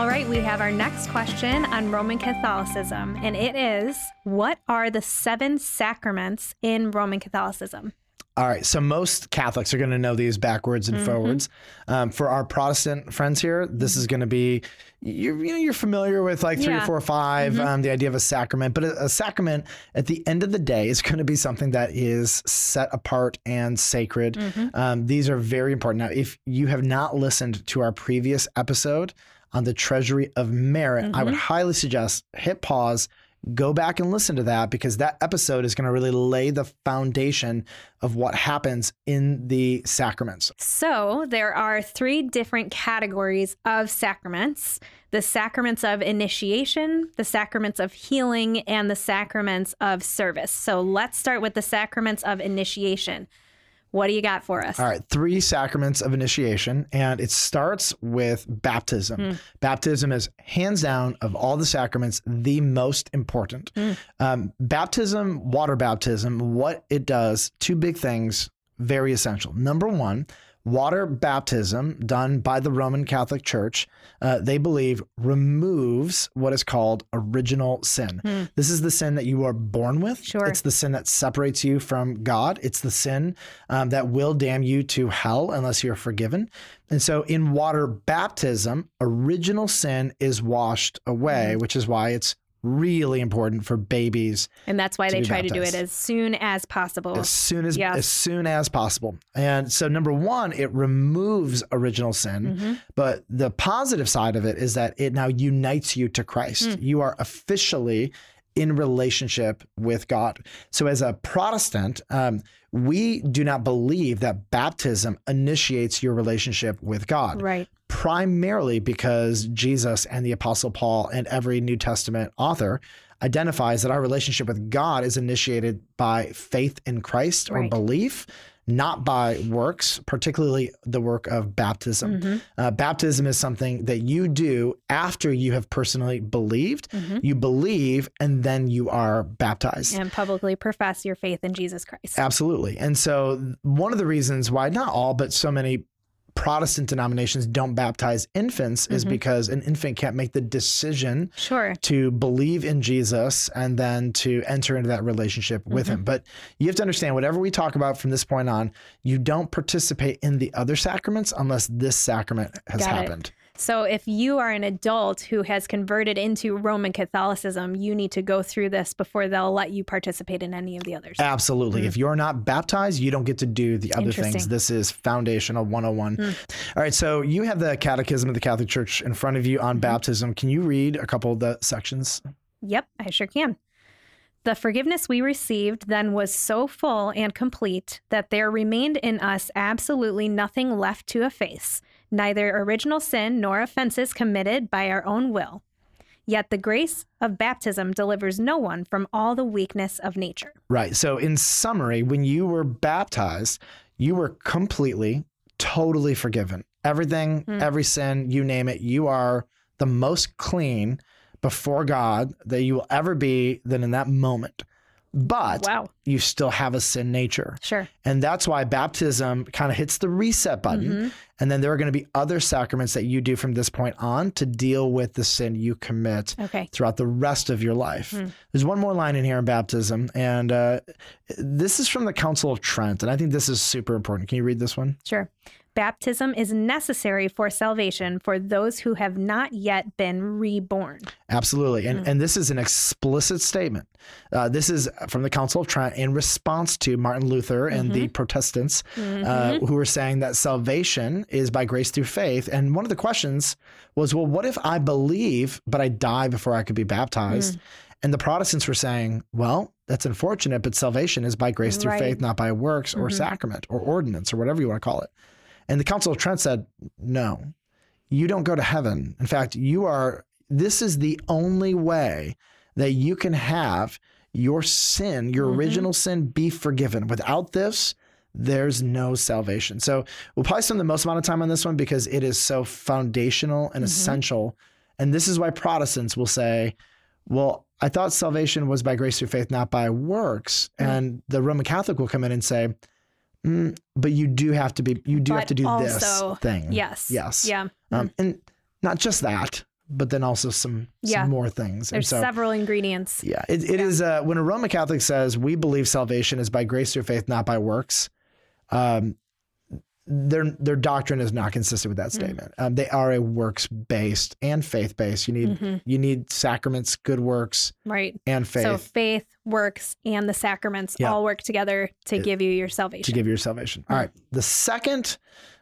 All right, we have our next question on Roman Catholicism, and it is What are the seven sacraments in Roman Catholicism? All right, so most Catholics are going to know these backwards and forwards. Um, for our Protestant friends here, this is going to be you're you know you're familiar with like three, Yeah. four, five, um, the idea of a sacrament, but a, a sacrament at the end of the day is going to be something that is set apart and sacred. Um, these are very important. Now, if you have not listened to our previous episode on the Treasury of Merit, I would mm-hmm. highly suggest hit pause go back and listen to that because that episode is going to really lay the foundation of what happens in the sacraments. So, there are three different categories of sacraments the sacraments of initiation, the sacraments of healing, and the sacraments of service. So, let's start with the sacraments of initiation. What do you got for us? All right, three sacraments of initiation, and it starts with baptism. Baptism is hands down of all the sacraments the most important. Um, baptism, water baptism, what it does, two big things, very essential. Number one, water baptism done by the Roman Catholic Church, uh, they believe removes what is called original sin. This is the sin that you are born with. Sure. It's the sin that separates you from God. It's the sin um, that will damn you to hell unless you're forgiven. And so in water baptism, original sin is washed away, which is why it's really important for babies And that's why they try to do it as soon as possible. as soon as Yes. as soon as possible. And so number 1, it removes original sin, Mm-hmm. but the positive side of it is that it now unites you to Christ. Mm. You are officially in relationship with God. So as a Protestant, um, we do not believe that baptism initiates your relationship with God Right. Primarily because Jesus and the Apostle Paul and every New Testament author identifies that our relationship with God is initiated by faith in Christ or Right. belief, not by works, particularly the work of baptism. Mm-hmm. Uh, baptism is something that you do after you have personally believed. Mm-hmm. You believe and then you are baptized. And publicly profess your faith in Jesus Christ. Absolutely. And so, one of the reasons why not all, but so many Protestant denominations don't baptize infants is Mm-hmm. because an infant can't make the decision Sure. to believe in Jesus and then to enter into that relationship with Mm-hmm. him. But you have to understand whatever we talk about from this point on, you don't participate in the other sacraments unless this sacrament has Got it. So if you are an adult who has converted into Roman Catholicism, you need to go through this before they'll let you participate in any of the others. Absolutely. If you're not baptized, you don't get to do the other things. Mm. Mm. This is foundational 101. All right. So you have the Catechism of the Catholic Church in front of you Mm-hmm. on baptism. Can you read a couple of the sections? Yep, I sure can. The forgiveness we received then was so full and complete that there remained in us absolutely nothing left to efface, neither original sin nor offenses committed by our own will. Yet the grace of baptism delivers no one from all the weakness of nature. Right. So, in summary, when you were baptized, you were completely, totally forgiven. Everything, Hmm. every sin, you name it, you are the most clean before God that you will ever be than in that moment. But Wow. you still have a sin nature. Sure. And that's why baptism kind of hits the reset button. Mm-hmm. And then there are going to be other sacraments that you do from this point on to deal with the sin you commit Okay. throughout the rest of your life. There's one more line in here in baptism, and uh, this is from the Council of Trent, and I think this is super important. Can you read this one? Sure. Baptism is necessary for salvation for those who have not yet been reborn. Absolutely. And, and this is an explicit statement. Uh, this is from the Council of Trent in response to Martin Luther and the Mm-hmm. Protestants uh, who were saying that salvation is by grace through faith. And one of the questions was, well, what if I believe, but I die before I could be baptized? Hmm. And the Protestants were saying, well, that's unfortunate, but salvation is by grace through Right. Mm-hmm. faith, not by works or sacrament or ordinance or whatever you want to call it. And the Council of Trent said, no, you don't go to heaven. In fact, you are, this is the only way that you can have your sin, your mm-hmm. original sin, be forgiven. Without this, there's no salvation. So we'll probably spend the most amount of time on this one because it is so foundational and mm-hmm. essential. And this is why Protestants will say, well, I thought salvation was by grace through faith, not by works. Mm. And the Roman Catholic will come in and say, "Mm, but you do have to be, you do have to do also- this thing. Yes. Yes. Yeah. Um, and not just that, but then also some, Yeah. some more things. There's and so, several ingredients. yeah, it, it is uh, when a Roman Catholic says we believe salvation is by grace through faith, not by works. Um, their their doctrine is not consistent with that Mm. statement. Um, they are a works based and faith based. You need Mhm. you need sacraments, good works, Right. and faith So faith, works, and the sacraments Yeah. all work together to It- give you your salvation. to give you your salvation. Hmm. All right. The second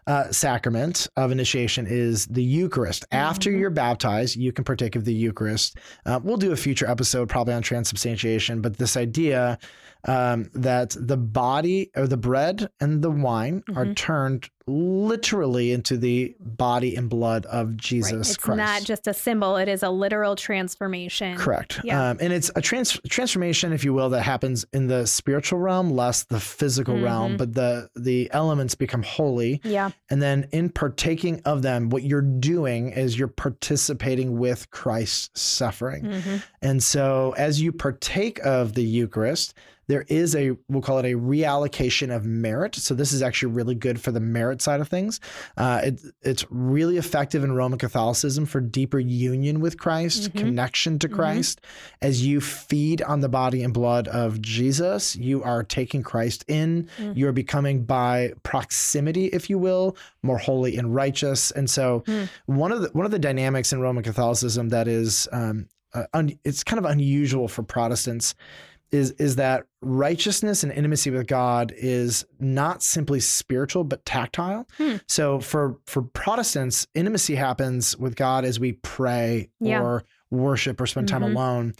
uh, sacrament of initiation is the Eucharist. After Mhm. you're baptized, you can partake of the Eucharist. Uh, we'll do a future episode probably on transubstantiation, but this idea um, that the body or the bread and the wine are Mhm. turned literally into the body and blood of Right. Jesus It's Christ. not just a symbol, it is a literal transformation. Correct. Yeah. Um, and it's a trans- transformation, if you will, that happens in the spiritual realm, less the physical realm, Mhm. but the the elements become holy. Yeah. And then in partaking of them, what you're doing is you're participating with Christ's suffering. Mhm. And so as you partake of the Eucharist, there is a, we'll call it a reallocation of merit. So this is actually really good for the merit side of things. Uh, it, it's really effective in Roman Catholicism for deeper union with Christ, Mhm. connection to Mhm. Christ. As you feed on the body and blood of Jesus, you are taking Christ in. Mm. You're becoming by proximity, if you will, more holy and righteous. And so Mm. one of the one of the dynamics in Roman Catholicism that is um, uh, un, it's kind of unusual for Protestants is is that righteousness and intimacy with God is not simply spiritual but tactile. Hmm. So for for Protestants, intimacy happens with God as we pray Yeah. or worship or spend time Mhm. alone.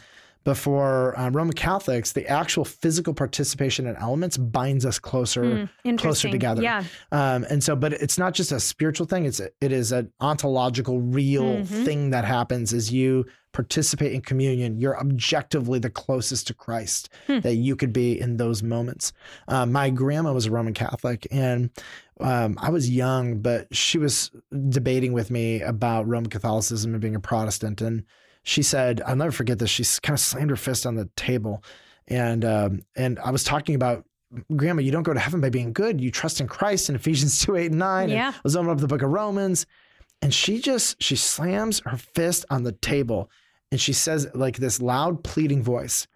But for uh, Roman Catholics, the actual physical participation in elements binds us closer. Mm, interesting. together. Yeah. Um, and so, but it's not just a spiritual thing; it's a, it is an ontological, real Mhm. thing that happens as you participate in communion. You're objectively the closest to Christ Hmm. that you could be in those moments. Uh, my grandma was a Roman Catholic, and um, I was young, but she was debating with me about Roman Catholicism and being a Protestant, and she said, "I'll never forget this." She kind of slammed her fist on the table, and um, and I was talking about grandma, you don't go to heaven by being good. You trust in Christ in Ephesians 2, 8, and 9. Yeah. And I was opening up the book of Romans. And she just, she slams her fist on the table and she says, like this loud pleading voice,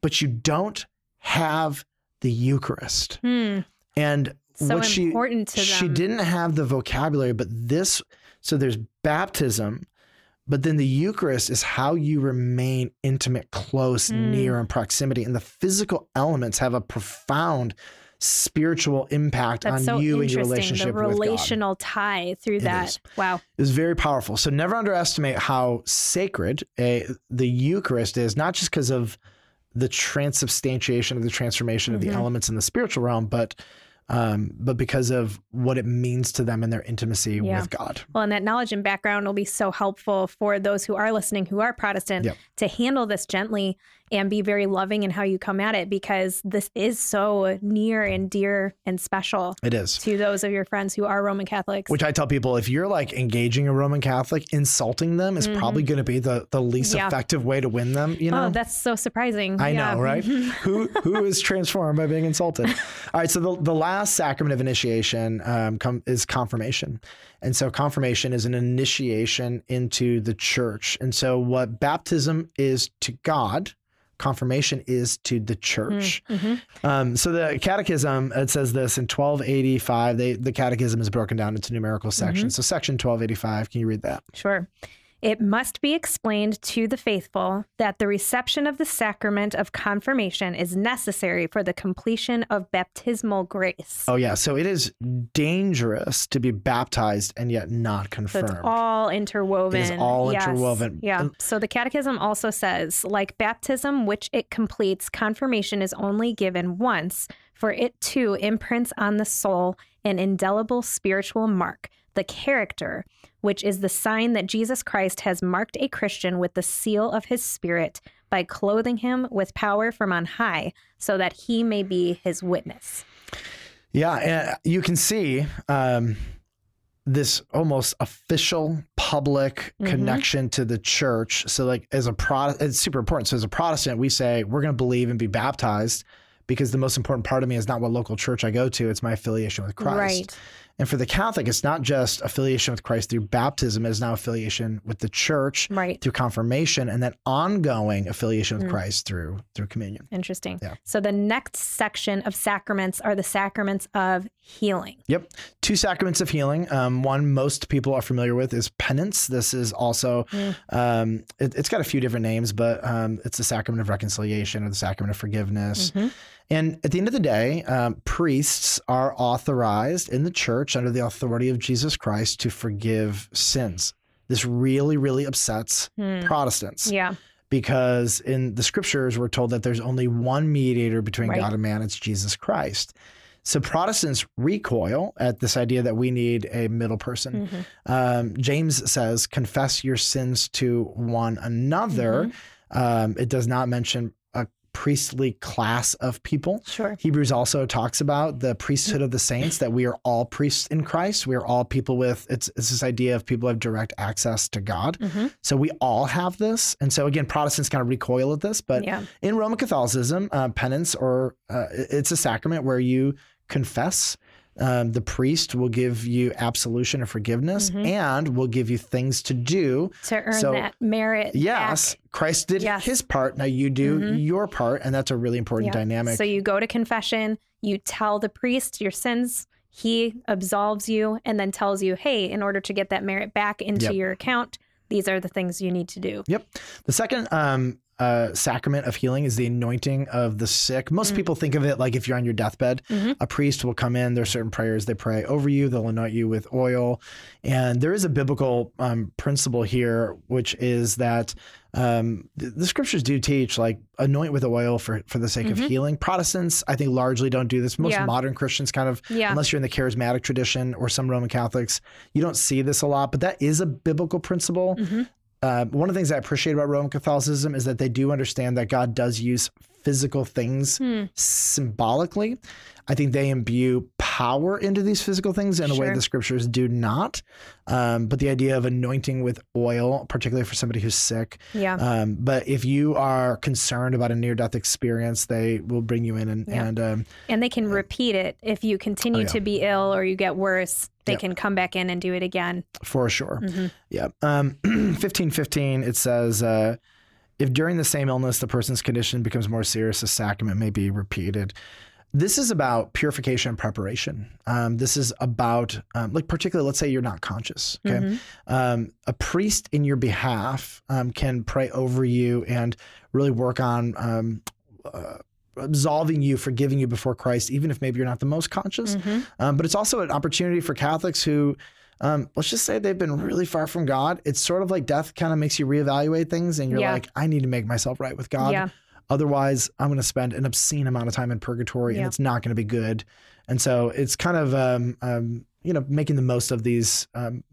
but you don't have the Eucharist. Hmm. And So what she, important to them. she didn't have the vocabulary, but this, so there's baptism, but then the Eucharist is how you remain intimate, close, Mm. near, and proximity. And the physical elements have a profound spiritual impact That's on so you and your relationship the with God. relational tie through It that. is. Wow. It was very powerful. So never underestimate how sacred a, the Eucharist is, not just because of the transubstantiation of the transformation of the Mhm. elements in the spiritual realm, but um, but because of what it means to them in their intimacy Yeah. with God. Well, and that knowledge and background will be so helpful for those who are listening who are Protestant Yep. to handle this gently and be very loving in how you come at it because this is so near and dear and special It is. to those of your friends who are Roman Catholics. Which I tell people, if you're like engaging a Roman Catholic, insulting them is probably going to be the, the least Mm-hmm. Yeah. effective way to win them. You know, oh, that's so surprising. I Yeah. know, right? who who is transformed by being insulted? All right, so the, the last sacrament of initiation um, com- is confirmation, and so confirmation is an initiation into the church. And so what baptism is to God, confirmation is to the church. Mhm. Um, so the catechism it says this in 1285. They the catechism is broken down into numerical sections. So section 1285. Can you read that? Sure. It must be explained to the faithful that the reception of the sacrament of confirmation is necessary for the completion of baptismal grace. Oh yeah. So it is dangerous to be baptized and yet not confirmed. So it's all interwoven. It is all Yes. interwoven. Yeah. So the catechism also says, like baptism, which it completes, confirmation is only given once, for it too imprints on the soul an indelible spiritual mark, the character, which is the sign that Jesus Christ has marked a Christian with the seal of his spirit by clothing him with power from on high, so that he may be his witness. Yeah, and you can see um, this almost official public Mhm. connection to the church. So, like as a Protestant, it's super important. So, as a Protestant, we say we're going to believe and be baptized, because the most important part of me is not what local church I go to, it's my affiliation with Christ. Right. And for the Catholic, it's not just affiliation with Christ through baptism, it is now affiliation with the church Right. through confirmation and then ongoing affiliation with Mm. Christ through through communion. Interesting. Yeah. So the next section of sacraments are the sacraments of healing. Yep. Two sacraments of healing. Um, one most people are familiar with is penance. This is also, Mm. um, it, it's got a few different names, but um, it's the sacrament of reconciliation or the sacrament of forgiveness. Mhm. And at the end of the day, um, priests are authorized in the church under the authority of Jesus Christ to forgive sins. This really, really upsets Hmm. Protestants Yeah. because in the scriptures, we're told that there's only one mediator between Right. God and man, it's Jesus Christ. So Protestants recoil at this idea that we need a middle person. Mhm. Um, James says, confess your sins to one another. Mm-hmm. Um, it does not mention priestly class of people. Sure. Hebrews also talks about the priesthood of the saints, that we are all priests in Christ. We are all people with, it's, it's this idea of people have direct access to God. Mhm. So we all have this. And so again, Protestants kind of recoil at this, but Yeah. in Roman Catholicism, uh, penance or uh, it's a sacrament where you confess. Um, the priest will give you absolution or forgiveness Mhm. and will give you things to do. To earn So, that merit. Yes, back. Christ did Yes. his part. Now you do Mhm. your part. And that's a really important Yeah. dynamic. So you go to confession, you tell the priest your sins, he absolves you, and then tells you, hey, in order to get that merit back into Yep. your account, these are the things you need to do. Yep. The second um, uh, sacrament of healing is the anointing of the sick. Most Mm. people think of it like if you're on your deathbed, Mhm. a priest will come in. There's certain prayers they pray over you. They'll anoint you with oil, and there is a biblical um, principle here, which is that um, the, the scriptures do teach like anoint with oil for for the sake of Mhm. healing. Protestants, I think, largely don't do this. Most Yeah. modern Christians kind of Yeah. unless you're in the charismatic tradition or some Roman Catholics, you don't see this a lot, but that is a biblical principle. Mhm. Uh, one of the things I appreciate about Roman Catholicism is that they do understand that God does use physical things Hmm. symbolically. I think they imbue power into these physical things in a way the scriptures do not. Um, but the idea of anointing with oil, particularly for somebody who's sick. Yeah. Um, but if you are concerned about a near death experience, they will bring you in and, Yeah. and um, and they can repeat it if you continue Oh, yeah. to be ill or you get worse. They Yep. can come back in and do it again. for sure. Mhm. Yeah. Um, 1515, it says, uh, if during the same illness the person's condition becomes more serious, a sacrament may be repeated. This is about purification and preparation. Um, this is about, um, like, particularly, let's say you're not conscious. Okay. Mhm. Um, a priest in your behalf um, can pray over you and really work on um, uh, absolving you, forgiving you before Christ, even if maybe you're not the most conscious. Mhm. Um, but it's also an opportunity for Catholics who, um, let's just say they've been really far from God. It's sort of like death kind of makes you reevaluate things and you're Yeah. like, I need to make myself right with God. Yeah. Otherwise, I'm going to spend an obscene amount of time in purgatory and it's not going to be good. And so it's kind of, um, um, you know, making the most of these um,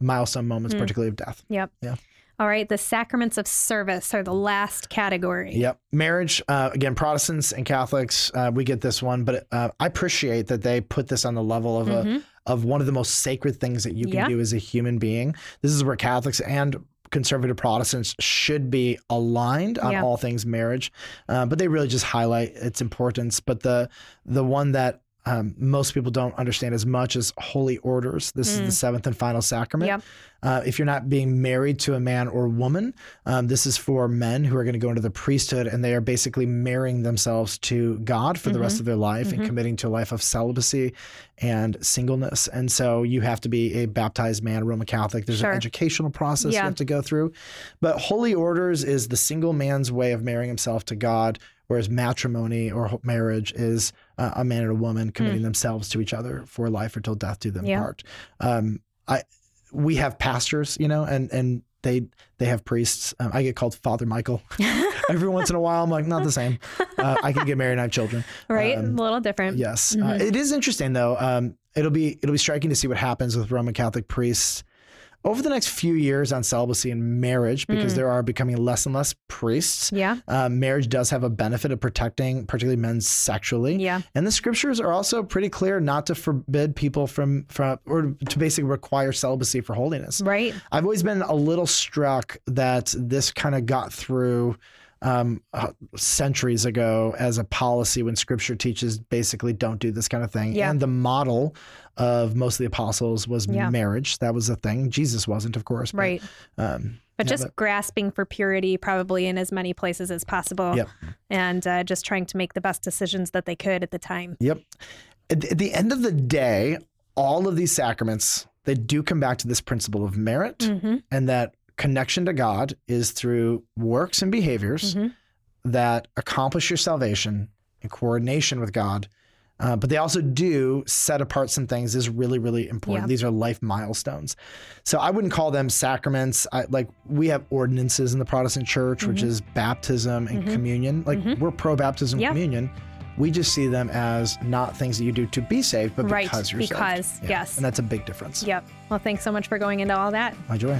milestone moments, Hmm. particularly of death. Yep. Yeah. All right. The sacraments of service are the last category. Yep. Marriage, uh, again, Protestants and Catholics, uh, we get this one, but uh, I appreciate that they put this on the level of a Mhm. Of one of the most sacred things that you can Yeah. do as a human being. This is where Catholics and conservative Protestants should be aligned on Yeah. all things marriage, uh, but they really just highlight its importance. But the the one that um, most people don't understand as much as holy orders. This is Mm. the seventh and final sacrament. Yep. Uh, if you're not being married to a man or woman, um, this is for men who are going to go into the priesthood and they are basically marrying themselves to God for the rest Mhm. of their life and Mhm. committing to a life of celibacy and singleness. And so you have to be a baptized man, Roman Catholic. There's Sure. an educational process Yeah. you have to go through. But holy orders is the single man's way of marrying himself to God, whereas matrimony or marriage is uh, a man and a woman committing themselves to each other for life or till death do them. Yeah. part. Um, I we have pastors, you know, and and they they have priests. Um, I get called Father Michael every once in a while. I'm like, not the same. Uh, I can get married and have children. right? Um, a little different. Yes, uh, Mhm. it is interesting though. Um, it'll be it'll be striking to see what happens with Roman Catholic priests over the next few years on celibacy and marriage, because Mm. there are becoming less and less priests. Yeah. Uh, marriage does have a benefit of protecting, particularly men sexually. Yeah. And the scriptures are also pretty clear not to forbid people from from or to basically require celibacy for holiness. Right. I've always been a little struck that this kind of got through um, uh, centuries ago as a policy when Scripture teaches basically don't do this kind of thing. Yeah. And the model of most of the apostles was Yeah. marriage. That was a thing. Jesus wasn't, of course. but, Right. Um, But Yeah, just but- grasping for purity, probably in as many places as possible, Yep. and uh, just trying to make the best decisions that they could at the time. Yep. At the, end of the day, all of these sacraments they do come back to this principle of merit, hmm and that connection to God is through works and behaviors Mhm. that accomplish your salvation in coordination with God. Uh, but they also do set apart some things this is really really important. Yeah. These are life milestones. So I wouldn't call them sacraments. I, like we have ordinances in the Protestant Church, which Mhm. is baptism and Mhm. communion. Like Mhm. we're pro baptism Yeah. communion. We just see them as not things that you do to be saved, but Right, because you're saved. because, Yeah. yes. and that's a big difference. Yep. Well, thanks so much for going into all that. My joy.